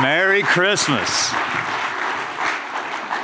Merry Christmas.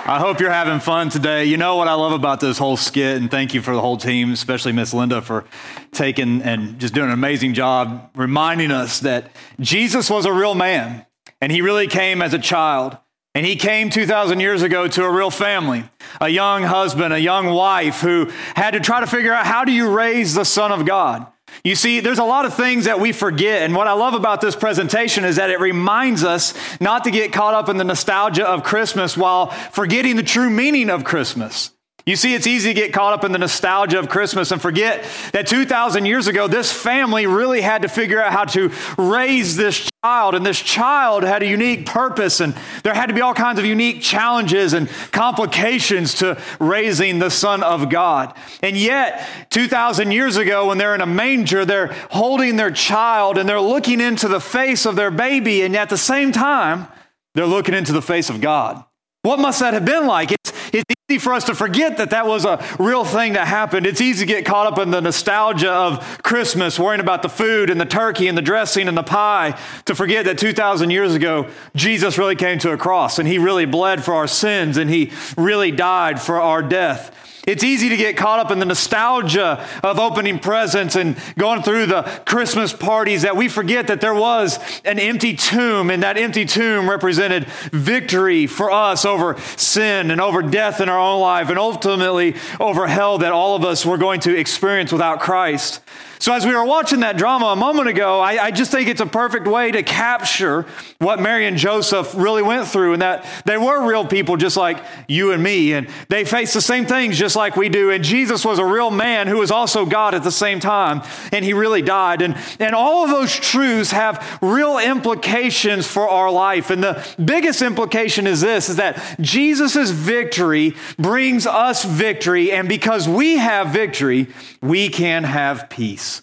I hope you're having fun today. You know what I love about this whole skit, and thank you for the whole team, especially Miss Linda for taking and just doing an amazing job reminding us that Jesus was a real man and he really came as a child. And he came 2,000 years ago to a real family, a young husband, a young wife who had to try to figure out how do you raise the Son of God? You see, there's a lot of things that we forget. And what I love about this presentation is that it reminds us not to get caught up in the nostalgia of Christmas while forgetting the true meaning of Christmas. You see, it's easy to get caught up in the nostalgia of Christmas and forget that 2,000 years ago, this family really had to figure out how to raise this child. And this child had a unique purpose, and there had to be all kinds of unique challenges and complications to raising the Son of God. And yet, 2,000 years ago, when they're in a manger, they're holding their child and they're looking into the face of their baby, and at the same time, they're looking into the face of God. What must that have been like? It's, easy for us to forget that that was a real thing that happened. It's easy to get caught up in the nostalgia of Christmas, worrying about the food and the turkey and the dressing and the pie, to forget that 2,000 years ago, Jesus really came to a cross and he really bled for our sins and he really died for our death. It's easy to get caught up in the nostalgia of opening presents and going through the Christmas parties that we forget that there was an empty tomb, and that empty tomb represented victory for us over sin and over death in our own life, and ultimately over hell that all of us were going to experience without Christ. So, as we were watching that drama a moment ago, I, I, just think it's a perfect way to capture what Mary and Joseph really went through, and that they were real people just like you and me, and they faced the same things just like we do. And Jesus was a real man who was also God at the same time, and he really died. And, and all of those truths have real implications for our life. And the biggest implication is this is that Jesus' victory brings us victory, and because we have victory, we can have peace.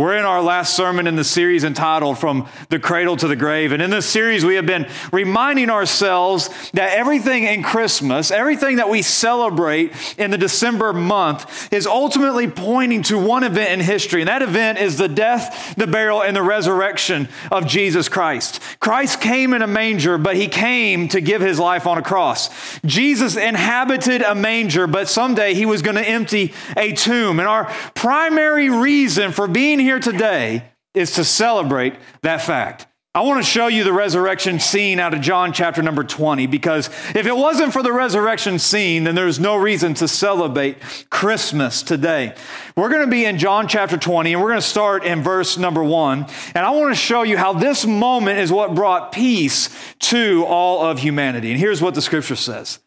We're in our last sermon in the series entitled From the Cradle to the Grave. And in this series, we have been reminding ourselves that everything in Christmas, everything that we celebrate in the December month, is ultimately pointing to one event in history. And that event is the death, the burial, and the resurrection of Jesus Christ. Christ came in a manger, but he came to give his life on a cross. Jesus inhabited a manger, but someday he was going to empty a tomb. And our primary reason for being here here today is to celebrate that fact. I want to show you the resurrection scene out of John chapter number 20 because if it wasn't for the resurrection scene, then there's no reason to celebrate Christmas today. We're going to be in John chapter 20 and we're going to start in verse number 1. And I want to show you how this moment is what brought peace to all of humanity. And here's what the scripture says.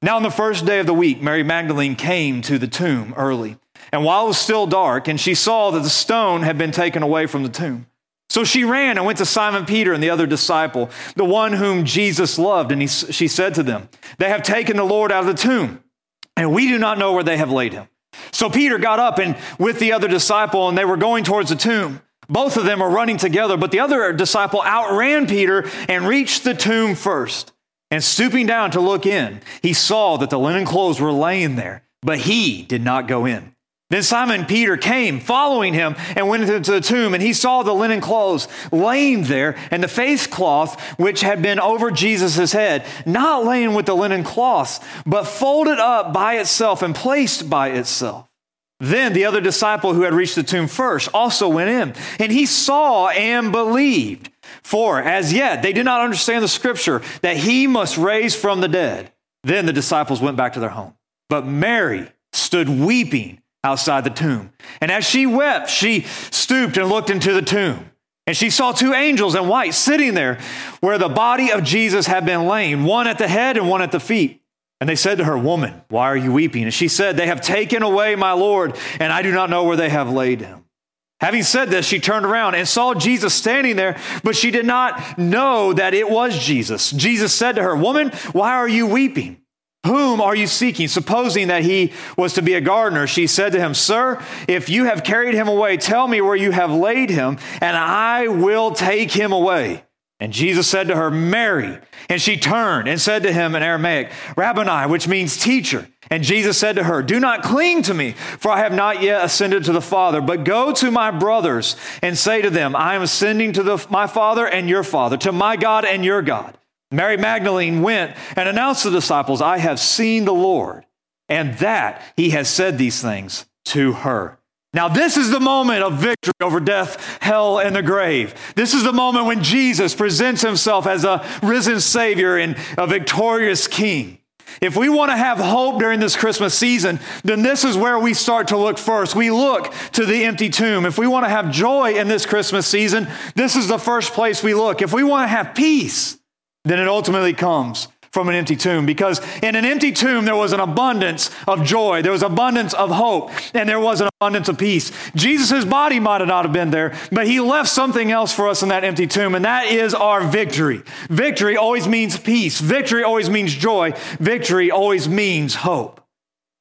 Now, on the first day of the week, Mary Magdalene came to the tomb early and while it was still dark, and she saw that the stone had been taken away from the tomb. So she ran and went to Simon Peter and the other disciple, the one whom Jesus loved. And he, she said to them, They have taken the Lord out of the tomb, and we do not know where they have laid him. So Peter got up and with the other disciple, and they were going towards the tomb. Both of them were running together, but the other disciple outran Peter and reached the tomb first. And stooping down to look in, he saw that the linen clothes were laying there, but he did not go in. Then Simon Peter came following him and went into the tomb, and he saw the linen clothes laying there, and the face cloth which had been over Jesus' head, not laying with the linen cloths, but folded up by itself and placed by itself. Then the other disciple who had reached the tomb first also went in, and he saw and believed. For as yet they did not understand the scripture that he must raise from the dead. Then the disciples went back to their home. But Mary stood weeping outside the tomb. And as she wept, she stooped and looked into the tomb. And she saw two angels in white sitting there where the body of Jesus had been laying, one at the head and one at the feet. And they said to her, Woman, why are you weeping? And she said, They have taken away my Lord, and I do not know where they have laid him. Having said this, she turned around and saw Jesus standing there, but she did not know that it was Jesus. Jesus said to her, Woman, why are you weeping? Whom are you seeking? Supposing that he was to be a gardener, she said to him, Sir, if you have carried him away, tell me where you have laid him, and I will take him away. And Jesus said to her, Mary. And she turned and said to him in Aramaic, Rabboni, which means teacher. And Jesus said to her, Do not cling to me, for I have not yet ascended to the Father, but go to my brothers and say to them, I am ascending to the, my Father and your Father, to my God and your God. Mary Magdalene went and announced to the disciples, I have seen the Lord, and that he has said these things to her. Now, this is the moment of victory over death, hell, and the grave. This is the moment when Jesus presents himself as a risen Savior and a victorious King. If we want to have hope during this Christmas season, then this is where we start to look first. We look to the empty tomb. If we want to have joy in this Christmas season, this is the first place we look. If we want to have peace, then it ultimately comes from an empty tomb. Because in an empty tomb there was an abundance of joy. There was abundance of hope. And there was an abundance of peace. Jesus' body might have not have been there but he left something else for us in that empty tomb and that is our victory. Victory always means peace. Victory always means joy. Victory always means hope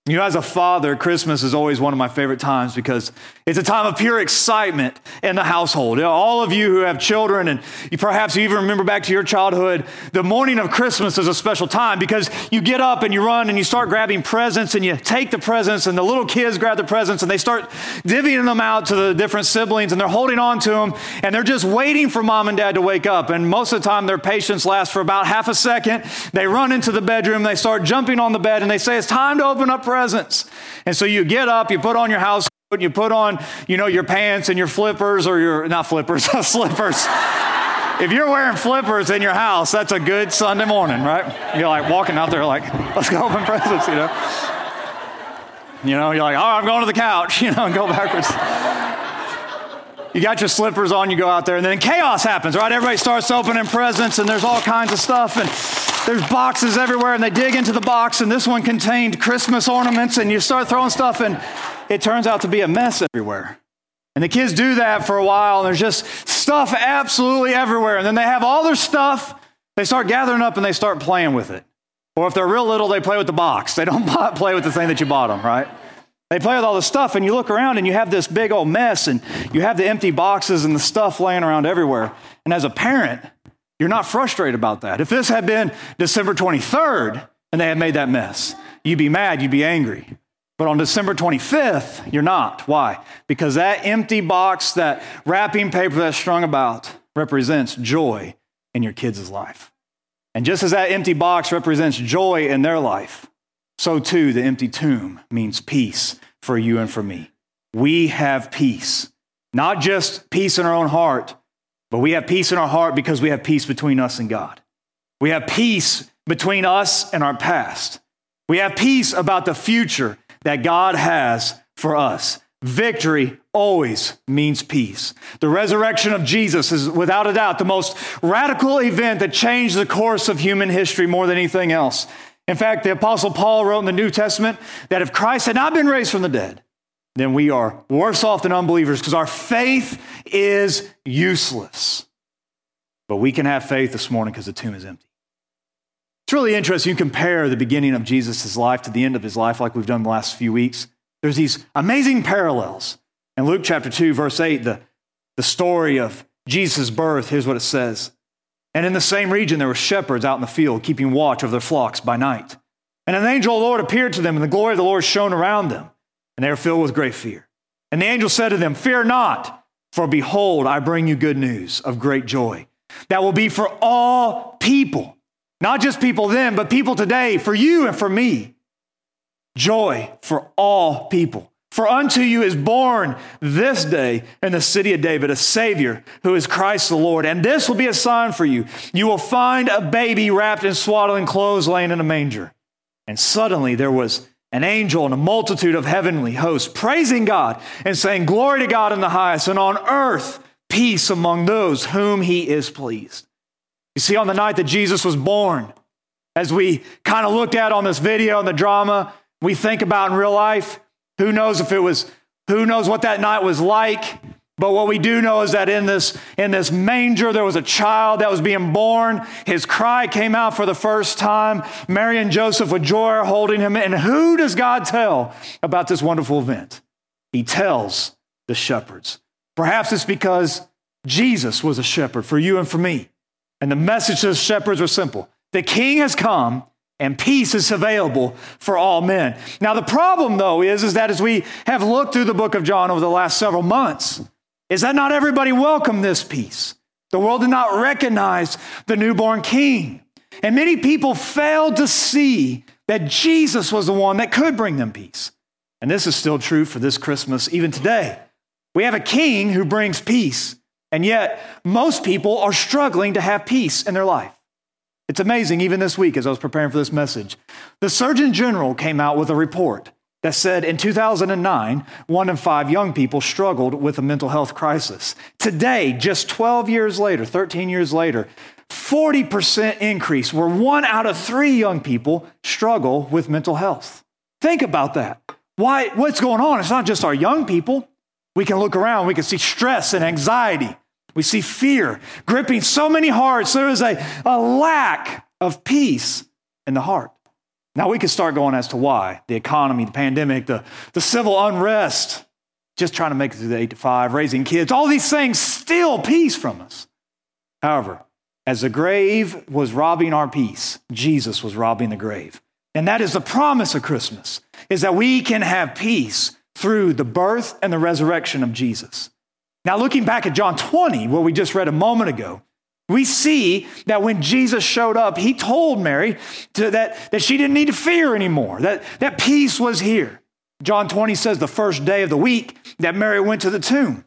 you know, as a father, Christmas is always one of my favorite times because it's a time of pure excitement in the household. You know, all of you who have children, and you perhaps you even remember back to your childhood, the morning of Christmas is a special time because you get up and you run and you start grabbing presents and you take the presents, and the little kids grab the presents and they start divvying them out to the different siblings and they're holding on to them and they're just waiting for mom and dad to wake up. And most of the time, their patience lasts for about half a second. They run into the bedroom, they start jumping on the bed, and they say, It's time to open up presents. And so you get up, you put on your house coat, you put on, you know, your pants and your flippers or your, not flippers, slippers. if you're wearing flippers in your house, that's a good Sunday morning, right? You're like walking out there like, let's go open presents, you know? You know, you're like, oh, I'm going to the couch, you know, and go backwards. You got your slippers on, you go out there, and then chaos happens, right? Everybody starts opening presents, and there's all kinds of stuff, and there's boxes everywhere, and they dig into the box, and this one contained Christmas ornaments, and you start throwing stuff, and it turns out to be a mess everywhere. And the kids do that for a while, and there's just stuff absolutely everywhere. And then they have all their stuff, they start gathering up and they start playing with it. Or if they're real little, they play with the box. They don't play with the thing that you bought them, right? They play with all the stuff, and you look around and you have this big old mess, and you have the empty boxes and the stuff laying around everywhere. And as a parent, you're not frustrated about that. If this had been December 23rd and they had made that mess, you'd be mad, you'd be angry. But on December 25th, you're not. Why? Because that empty box, that wrapping paper that's strung about, represents joy in your kids' life. And just as that empty box represents joy in their life, so too the empty tomb means peace for you and for me. We have peace, not just peace in our own heart, but we have peace in our heart because we have peace between us and God. We have peace between us and our past. We have peace about the future that God has for us. Victory always means peace. The resurrection of Jesus is without a doubt the most radical event that changed the course of human history more than anything else. In fact, the Apostle Paul wrote in the New Testament that if Christ had not been raised from the dead, then we are worse off than unbelievers because our faith is useless. But we can have faith this morning because the tomb is empty. It's really interesting. You compare the beginning of Jesus' life to the end of his life, like we've done the last few weeks. There's these amazing parallels. In Luke chapter 2, verse 8, the, the story of Jesus' birth, here's what it says. And in the same region, there were shepherds out in the field, keeping watch over their flocks by night. And an angel of the Lord appeared to them, and the glory of the Lord shone around them, and they were filled with great fear. And the angel said to them, Fear not, for behold, I bring you good news of great joy that will be for all people. Not just people then, but people today, for you and for me. Joy for all people. For unto you is born this day in the city of David a Savior who is Christ the Lord. And this will be a sign for you. You will find a baby wrapped in swaddling clothes laying in a manger. And suddenly there was an angel and a multitude of heavenly hosts praising God and saying, Glory to God in the highest, and on earth peace among those whom he is pleased. You see, on the night that Jesus was born, as we kind of looked at on this video and the drama, we think about in real life, who knows if it was, who knows what that night was like. But what we do know is that in this, in this manger, there was a child that was being born. His cry came out for the first time. Mary and Joseph with joy are holding him. And who does God tell about this wonderful event? He tells the shepherds. Perhaps it's because Jesus was a shepherd for you and for me. And the message to the shepherds was simple The king has come and peace is available for all men. Now, the problem, though, is, is that as we have looked through the book of John over the last several months, is that not everybody welcomed this peace. The world did not recognize the newborn king. And many people failed to see that Jesus was the one that could bring them peace. And this is still true for this Christmas, even today. We have a king who brings peace, and yet most people are struggling to have peace in their life. It's amazing, even this week as I was preparing for this message. The Surgeon General came out with a report that said in 2009, one in five young people struggled with a mental health crisis. Today, just 12 years later, 13 years later, 40% increase where one out of three young people struggle with mental health. Think about that. Why, what's going on? It's not just our young people. We can look around, we can see stress and anxiety. We see fear gripping so many hearts. There is a, a lack of peace in the heart. Now we could start going as to why the economy, the pandemic, the, the civil unrest, just trying to make it through the eight to five, raising kids, all these things steal peace from us. However, as the grave was robbing our peace, Jesus was robbing the grave. And that is the promise of Christmas, is that we can have peace through the birth and the resurrection of Jesus. Now, looking back at John 20, what we just read a moment ago, we see that when Jesus showed up, he told Mary to, that, that she didn't need to fear anymore, that, that peace was here. John 20 says the first day of the week that Mary went to the tomb.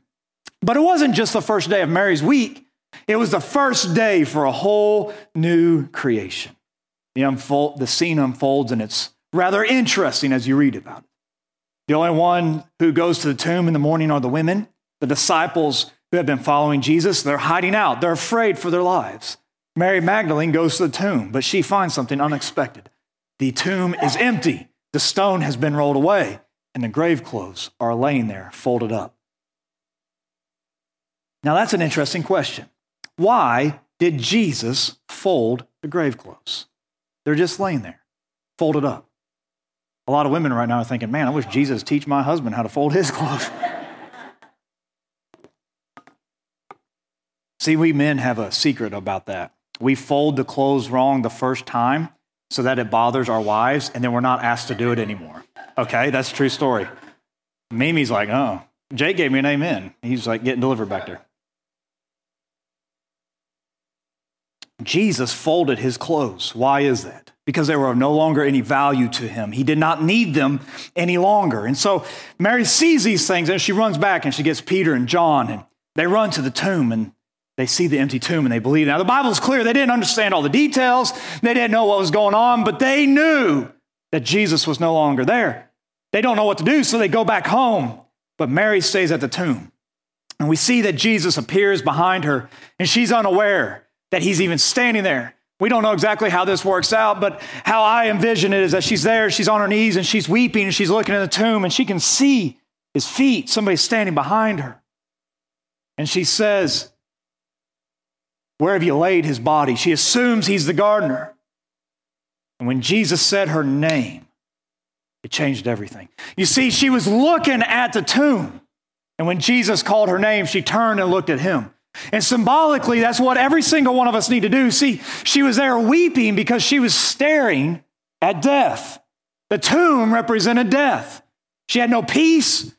But it wasn't just the first day of Mary's week, it was the first day for a whole new creation. The, unfold, the scene unfolds, and it's rather interesting as you read about it. The only one who goes to the tomb in the morning are the women. The disciples who have been following Jesus, they're hiding out. They're afraid for their lives. Mary Magdalene goes to the tomb, but she finds something unexpected. The tomb is empty. The stone has been rolled away, and the grave clothes are laying there, folded up. Now, that's an interesting question. Why did Jesus fold the grave clothes? They're just laying there, folded up. A lot of women right now are thinking, man, I wish Jesus teach my husband how to fold his clothes. See, we men have a secret about that. We fold the clothes wrong the first time so that it bothers our wives, and then we're not asked to do it anymore. Okay, that's a true story. Mimi's like, oh, Jake gave me an amen. He's like getting delivered back there. Jesus folded his clothes. Why is that? Because they were no longer any value to him. He did not need them any longer. And so Mary sees these things and she runs back and she gets Peter and John and they run to the tomb and they see the empty tomb and they believe. Now, the Bible is clear. They didn't understand all the details, they didn't know what was going on, but they knew that Jesus was no longer there. They don't know what to do, so they go back home. But Mary stays at the tomb. And we see that Jesus appears behind her, and she's unaware that he's even standing there. We don't know exactly how this works out, but how I envision it is that she's there, she's on her knees, and she's weeping, and she's looking in the tomb, and she can see his feet, somebody standing behind her. And she says, where have you laid his body? She assumes he's the gardener. And when Jesus said her name, it changed everything. You see, she was looking at the tomb. And when Jesus called her name, she turned and looked at him. And symbolically, that's what every single one of us need to do. See, she was there weeping because she was staring at death. The tomb represented death. She had no peace.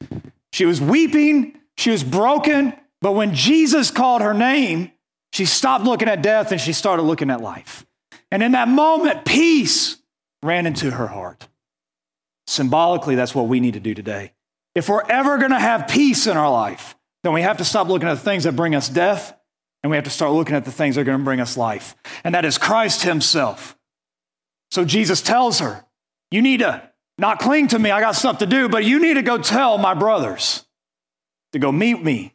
She was weeping. She was broken. But when Jesus called her name, she stopped looking at death and she started looking at life. And in that moment, peace ran into her heart. Symbolically, that's what we need to do today. If we're ever going to have peace in our life, then we have to stop looking at the things that bring us death and we have to start looking at the things that are going to bring us life. And that is Christ Himself. So Jesus tells her, You need to not cling to me, I got stuff to do, but you need to go tell my brothers to go meet me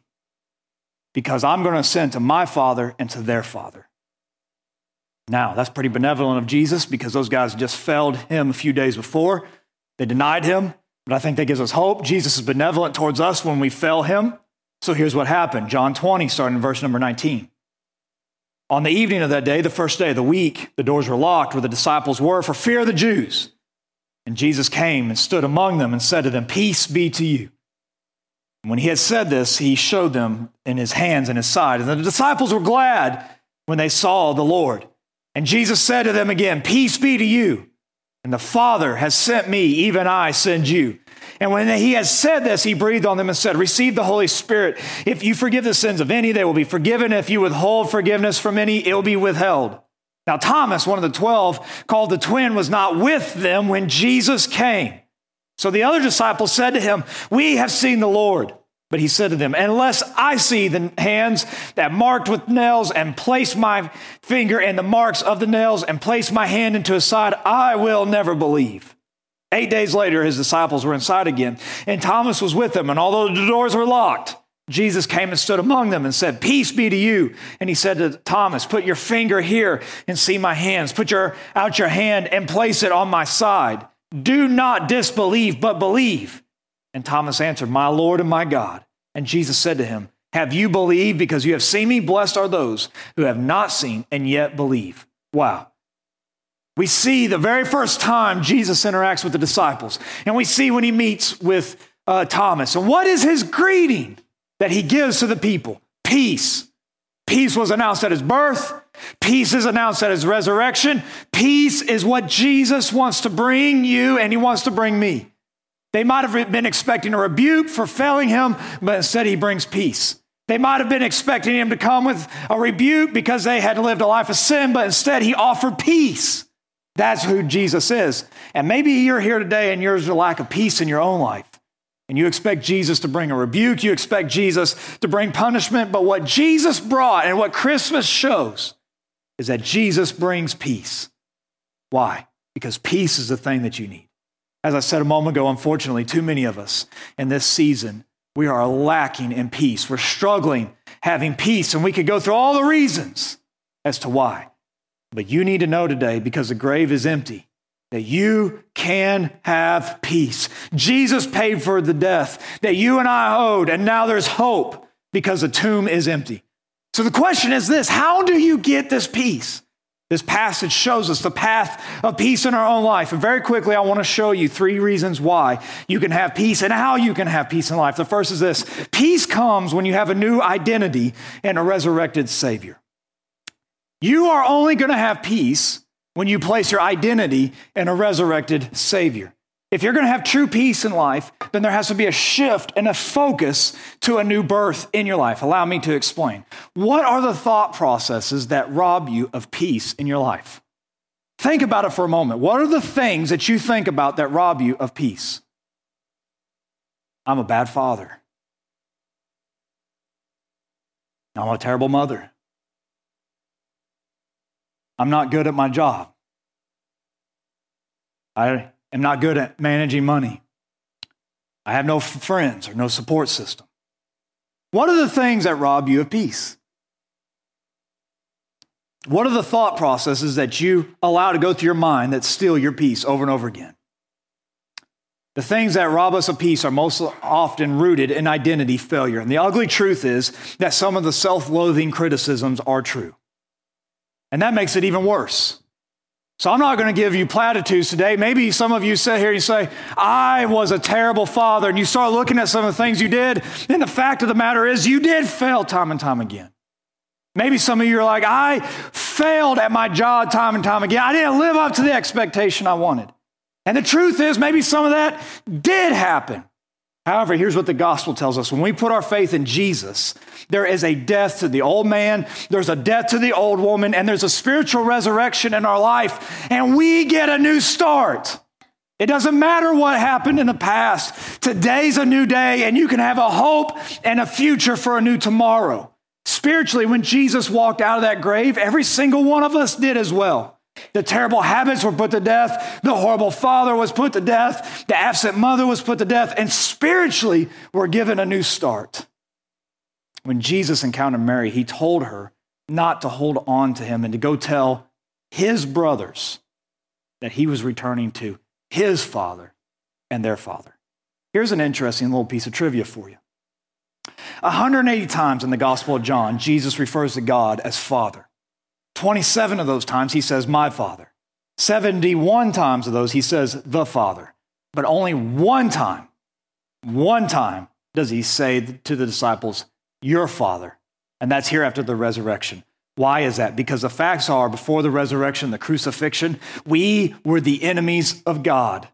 because I'm going to ascend to my Father and to their Father. Now, that's pretty benevolent of Jesus because those guys just failed him a few days before. They denied him, but I think that gives us hope. Jesus is benevolent towards us when we fail him. So here's what happened John 20, starting in verse number 19. On the evening of that day, the first day of the week, the doors were locked where the disciples were for fear of the Jews. And Jesus came and stood among them and said to them, Peace be to you. When he had said this, he showed them in his hands and his side. And the disciples were glad when they saw the Lord. And Jesus said to them again, Peace be to you. And the Father has sent me, even I send you. And when he had said this, he breathed on them and said, Receive the Holy Spirit. If you forgive the sins of any, they will be forgiven. If you withhold forgiveness from any, it will be withheld. Now, Thomas, one of the twelve, called the twin, was not with them when Jesus came. So the other disciples said to him, We have seen the Lord. But he said to them, Unless I see the hands that marked with nails and place my finger in the marks of the nails and place my hand into his side, I will never believe. Eight days later, his disciples were inside again, and Thomas was with them. And although the doors were locked, Jesus came and stood among them and said, Peace be to you. And he said to Thomas, Put your finger here and see my hands. Put your, out your hand and place it on my side. Do not disbelieve, but believe. And Thomas answered, My Lord and my God. And Jesus said to him, Have you believed because you have seen me? Blessed are those who have not seen and yet believe. Wow. We see the very first time Jesus interacts with the disciples, and we see when he meets with uh, Thomas. And what is his greeting that he gives to the people? Peace. Peace was announced at his birth. Peace is announced at his resurrection. Peace is what Jesus wants to bring you, and he wants to bring me. They might have been expecting a rebuke for failing him, but instead he brings peace. They might have been expecting him to come with a rebuke because they had lived a life of sin, but instead he offered peace. That's who Jesus is. And maybe you're here today and there's a lack of peace in your own life. And you expect Jesus to bring a rebuke, you expect Jesus to bring punishment, but what Jesus brought and what Christmas shows is that Jesus brings peace. Why? Because peace is the thing that you need. As I said a moment ago, unfortunately, too many of us in this season, we are lacking in peace. We're struggling having peace, and we could go through all the reasons as to why. But you need to know today, because the grave is empty, that you can have peace. Jesus paid for the death that you and I owed, and now there's hope because the tomb is empty. So the question is this how do you get this peace? This passage shows us the path of peace in our own life. And very quickly, I want to show you three reasons why you can have peace and how you can have peace in life. The first is this peace comes when you have a new identity and a resurrected Savior. You are only going to have peace when you place your identity in a resurrected Savior. If you're going to have true peace in life, then there has to be a shift and a focus to a new birth in your life. Allow me to explain. What are the thought processes that rob you of peace in your life? Think about it for a moment. What are the things that you think about that rob you of peace? I'm a bad father. I'm a terrible mother. I'm not good at my job. I am not good at managing money. I have no friends or no support system. What are the things that rob you of peace? What are the thought processes that you allow to go through your mind that steal your peace over and over again? The things that rob us of peace are most often rooted in identity failure. And the ugly truth is that some of the self loathing criticisms are true. And that makes it even worse. So I'm not going to give you platitudes today. Maybe some of you sit here and you say, I was a terrible father, and you start looking at some of the things you did, and the fact of the matter is you did fail time and time again. Maybe some of you are like, I failed at my job time and time again. I didn't live up to the expectation I wanted. And the truth is, maybe some of that did happen. However, here's what the gospel tells us when we put our faith in Jesus, there is a death to the old man, there's a death to the old woman, and there's a spiritual resurrection in our life, and we get a new start. It doesn't matter what happened in the past. Today's a new day, and you can have a hope and a future for a new tomorrow. Spiritually, when Jesus walked out of that grave, every single one of us did as well. The terrible habits were put to death. The horrible father was put to death. The absent mother was put to death. And spiritually, we're given a new start. When Jesus encountered Mary, he told her not to hold on to him and to go tell his brothers that he was returning to his father and their father. Here's an interesting little piece of trivia for you 180 times in the Gospel of John, Jesus refers to God as Father. 27 of those times he says, My Father. 71 times of those he says, The Father. But only one time, one time does he say to the disciples, Your Father. And that's here after the resurrection. Why is that? Because the facts are before the resurrection, the crucifixion, we were the enemies of God.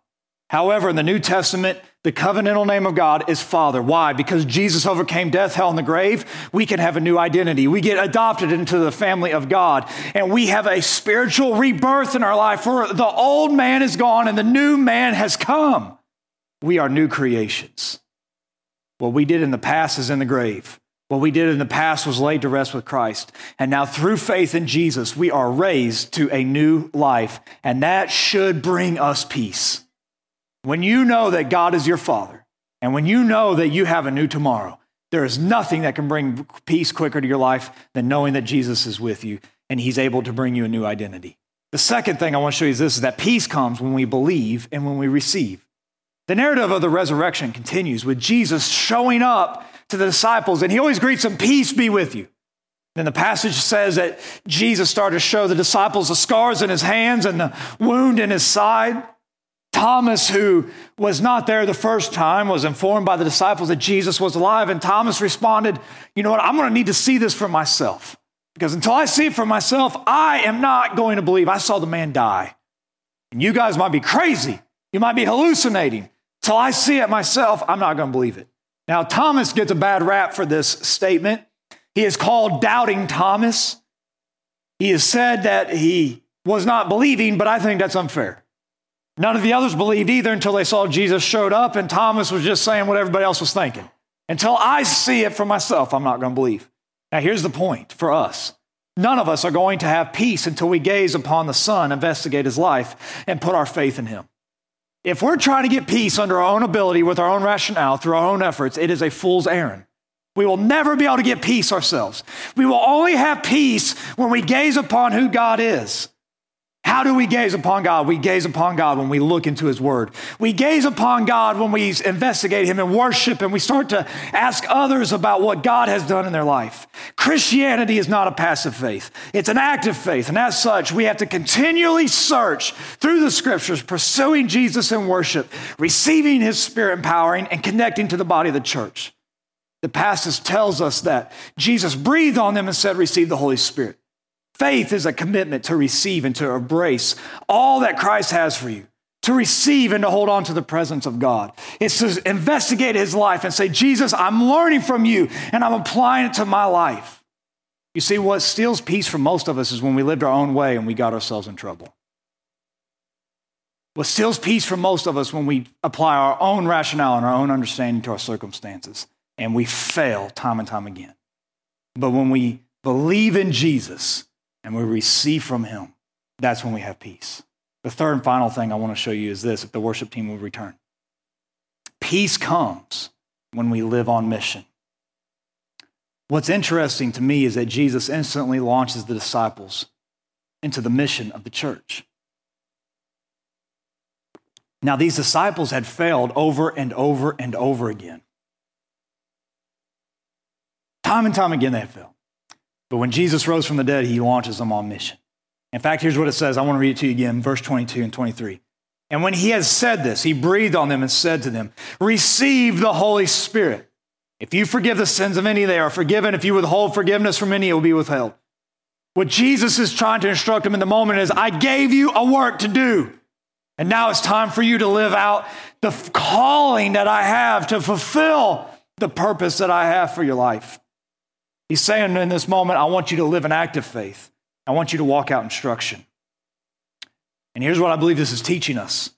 However, in the New Testament, the covenantal name of God is Father. Why? Because Jesus overcame death, hell, and the grave. We can have a new identity. We get adopted into the family of God, and we have a spiritual rebirth in our life where the old man is gone and the new man has come. We are new creations. What we did in the past is in the grave. What we did in the past was laid to rest with Christ. And now, through faith in Jesus, we are raised to a new life. And that should bring us peace. When you know that God is your Father, and when you know that you have a new tomorrow, there is nothing that can bring peace quicker to your life than knowing that Jesus is with you and He's able to bring you a new identity. The second thing I want to show you is this is that peace comes when we believe and when we receive. The narrative of the resurrection continues with Jesus showing up to the disciples, and he always greets them, Peace be with you. Then the passage says that Jesus started to show the disciples the scars in his hands and the wound in his side. Thomas, who was not there the first time, was informed by the disciples that Jesus was alive. And Thomas responded, You know what? I'm going to need to see this for myself. Because until I see it for myself, I am not going to believe. I saw the man die. And you guys might be crazy. You might be hallucinating. Till I see it myself, I'm not going to believe it. Now, Thomas gets a bad rap for this statement. He is called Doubting Thomas. He has said that he was not believing, but I think that's unfair. None of the others believed either until they saw Jesus showed up, and Thomas was just saying what everybody else was thinking. Until I see it for myself, I'm not going to believe. Now, here's the point for us none of us are going to have peace until we gaze upon the Son, investigate his life, and put our faith in him. If we're trying to get peace under our own ability with our own rationale through our own efforts, it is a fool's errand. We will never be able to get peace ourselves. We will only have peace when we gaze upon who God is. How do we gaze upon God? We gaze upon God when we look into His Word. We gaze upon God when we investigate Him and worship and we start to ask others about what God has done in their life. Christianity is not a passive faith, it's an active faith. And as such, we have to continually search through the Scriptures, pursuing Jesus in worship, receiving His Spirit empowering, and connecting to the body of the church. The passage tells us that Jesus breathed on them and said, Receive the Holy Spirit. Faith is a commitment to receive and to embrace all that Christ has for you, to receive and to hold on to the presence of God. It's to investigate his life and say, Jesus, I'm learning from you and I'm applying it to my life. You see, what steals peace from most of us is when we lived our own way and we got ourselves in trouble. What steals peace from most of us when we apply our own rationale and our own understanding to our circumstances and we fail time and time again. But when we believe in Jesus, and we receive from Him, that's when we have peace. The third and final thing I want to show you is this if the worship team will return. Peace comes when we live on mission. What's interesting to me is that Jesus instantly launches the disciples into the mission of the church. Now, these disciples had failed over and over and over again. Time and time again, they had failed. But when Jesus rose from the dead, he launches them on mission. In fact, here's what it says. I want to read it to you again, verse 22 and 23. And when he has said this, he breathed on them and said to them, Receive the Holy Spirit. If you forgive the sins of any, they are forgiven. If you withhold forgiveness from any, it will be withheld. What Jesus is trying to instruct them in the moment is, I gave you a work to do. And now it's time for you to live out the calling that I have to fulfill the purpose that I have for your life. He's saying in this moment, I want you to live an active faith. I want you to walk out instruction. And here's what I believe this is teaching us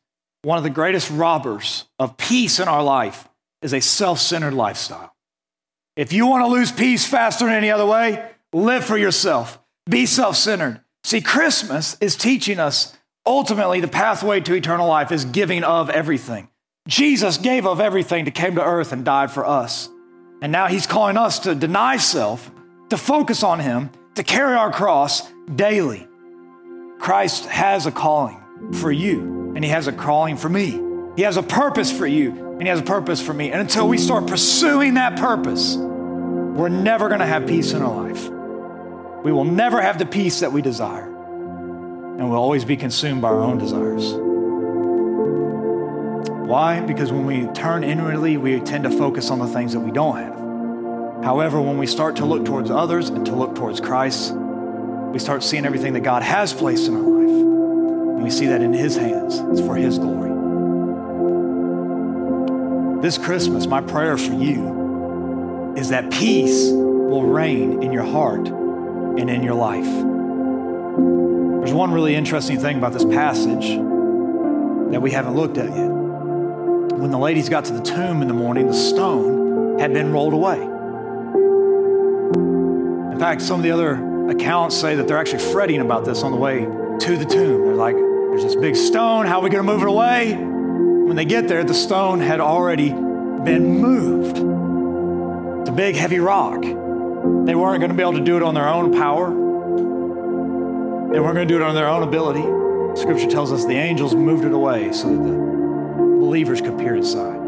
one of the greatest robbers of peace in our life is a self centered lifestyle. If you want to lose peace faster than any other way, live for yourself, be self centered. See, Christmas is teaching us ultimately the pathway to eternal life is giving of everything. Jesus gave of everything to came to earth and died for us. And now he's calling us to deny self, to focus on him, to carry our cross daily. Christ has a calling for you, and he has a calling for me. He has a purpose for you, and he has a purpose for me. And until we start pursuing that purpose, we're never going to have peace in our life. We will never have the peace that we desire, and we'll always be consumed by our own desires. Why? Because when we turn inwardly, we tend to focus on the things that we don't have. However, when we start to look towards others and to look towards Christ, we start seeing everything that God has placed in our life. And we see that in His hands. It's for His glory. this Christmas, my prayer for you is that peace will reign in your heart and in your life. There's one really interesting thing about this passage that we haven't looked at yet. When the ladies got to the tomb in the morning, the stone had been rolled away. In fact, some of the other accounts say that they're actually fretting about this on the way to the tomb. They're like, there's this big stone, how are we going to move it away? When they get there, the stone had already been moved. It's a big, heavy rock. They weren't going to be able to do it on their own power. They weren't going to do it on their own ability. Scripture tells us the angels moved it away so that the believers could peer inside.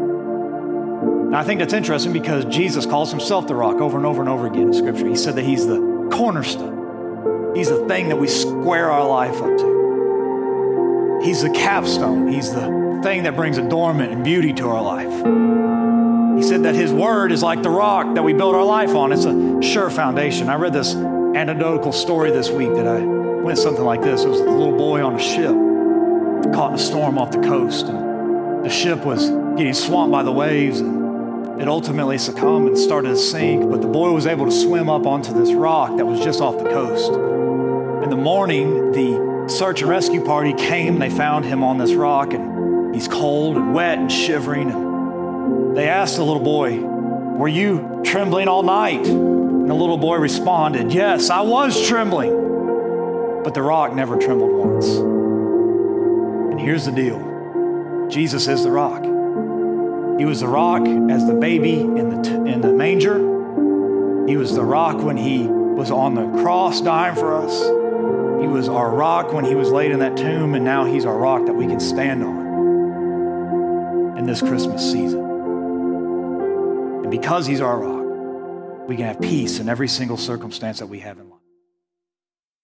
Now, I think that's interesting because Jesus calls himself the rock over and over and over again in Scripture. He said that he's the cornerstone, he's the thing that we square our life up to. He's the capstone, he's the thing that brings adornment and beauty to our life. He said that his word is like the rock that we build our life on. It's a sure foundation. I read this anecdotal story this week that I went something like this. It was a little boy on a ship caught in a storm off the coast, and the ship was getting swamped by the waves, and it ultimately succumbed and started to sink. But the boy was able to swim up onto this rock that was just off the coast. In the morning, the search and rescue party came. They found him on this rock, and he's cold and wet and shivering. And they asked the little boy, Were you trembling all night? And the little boy responded, Yes, I was trembling. But the rock never trembled once. And here's the deal Jesus is the rock. He was the rock as the baby in the, t- in the manger. He was the rock when he was on the cross dying for us. He was our rock when he was laid in that tomb, and now he's our rock that we can stand on in this Christmas season. And because he's our rock, we can have peace in every single circumstance that we have in life.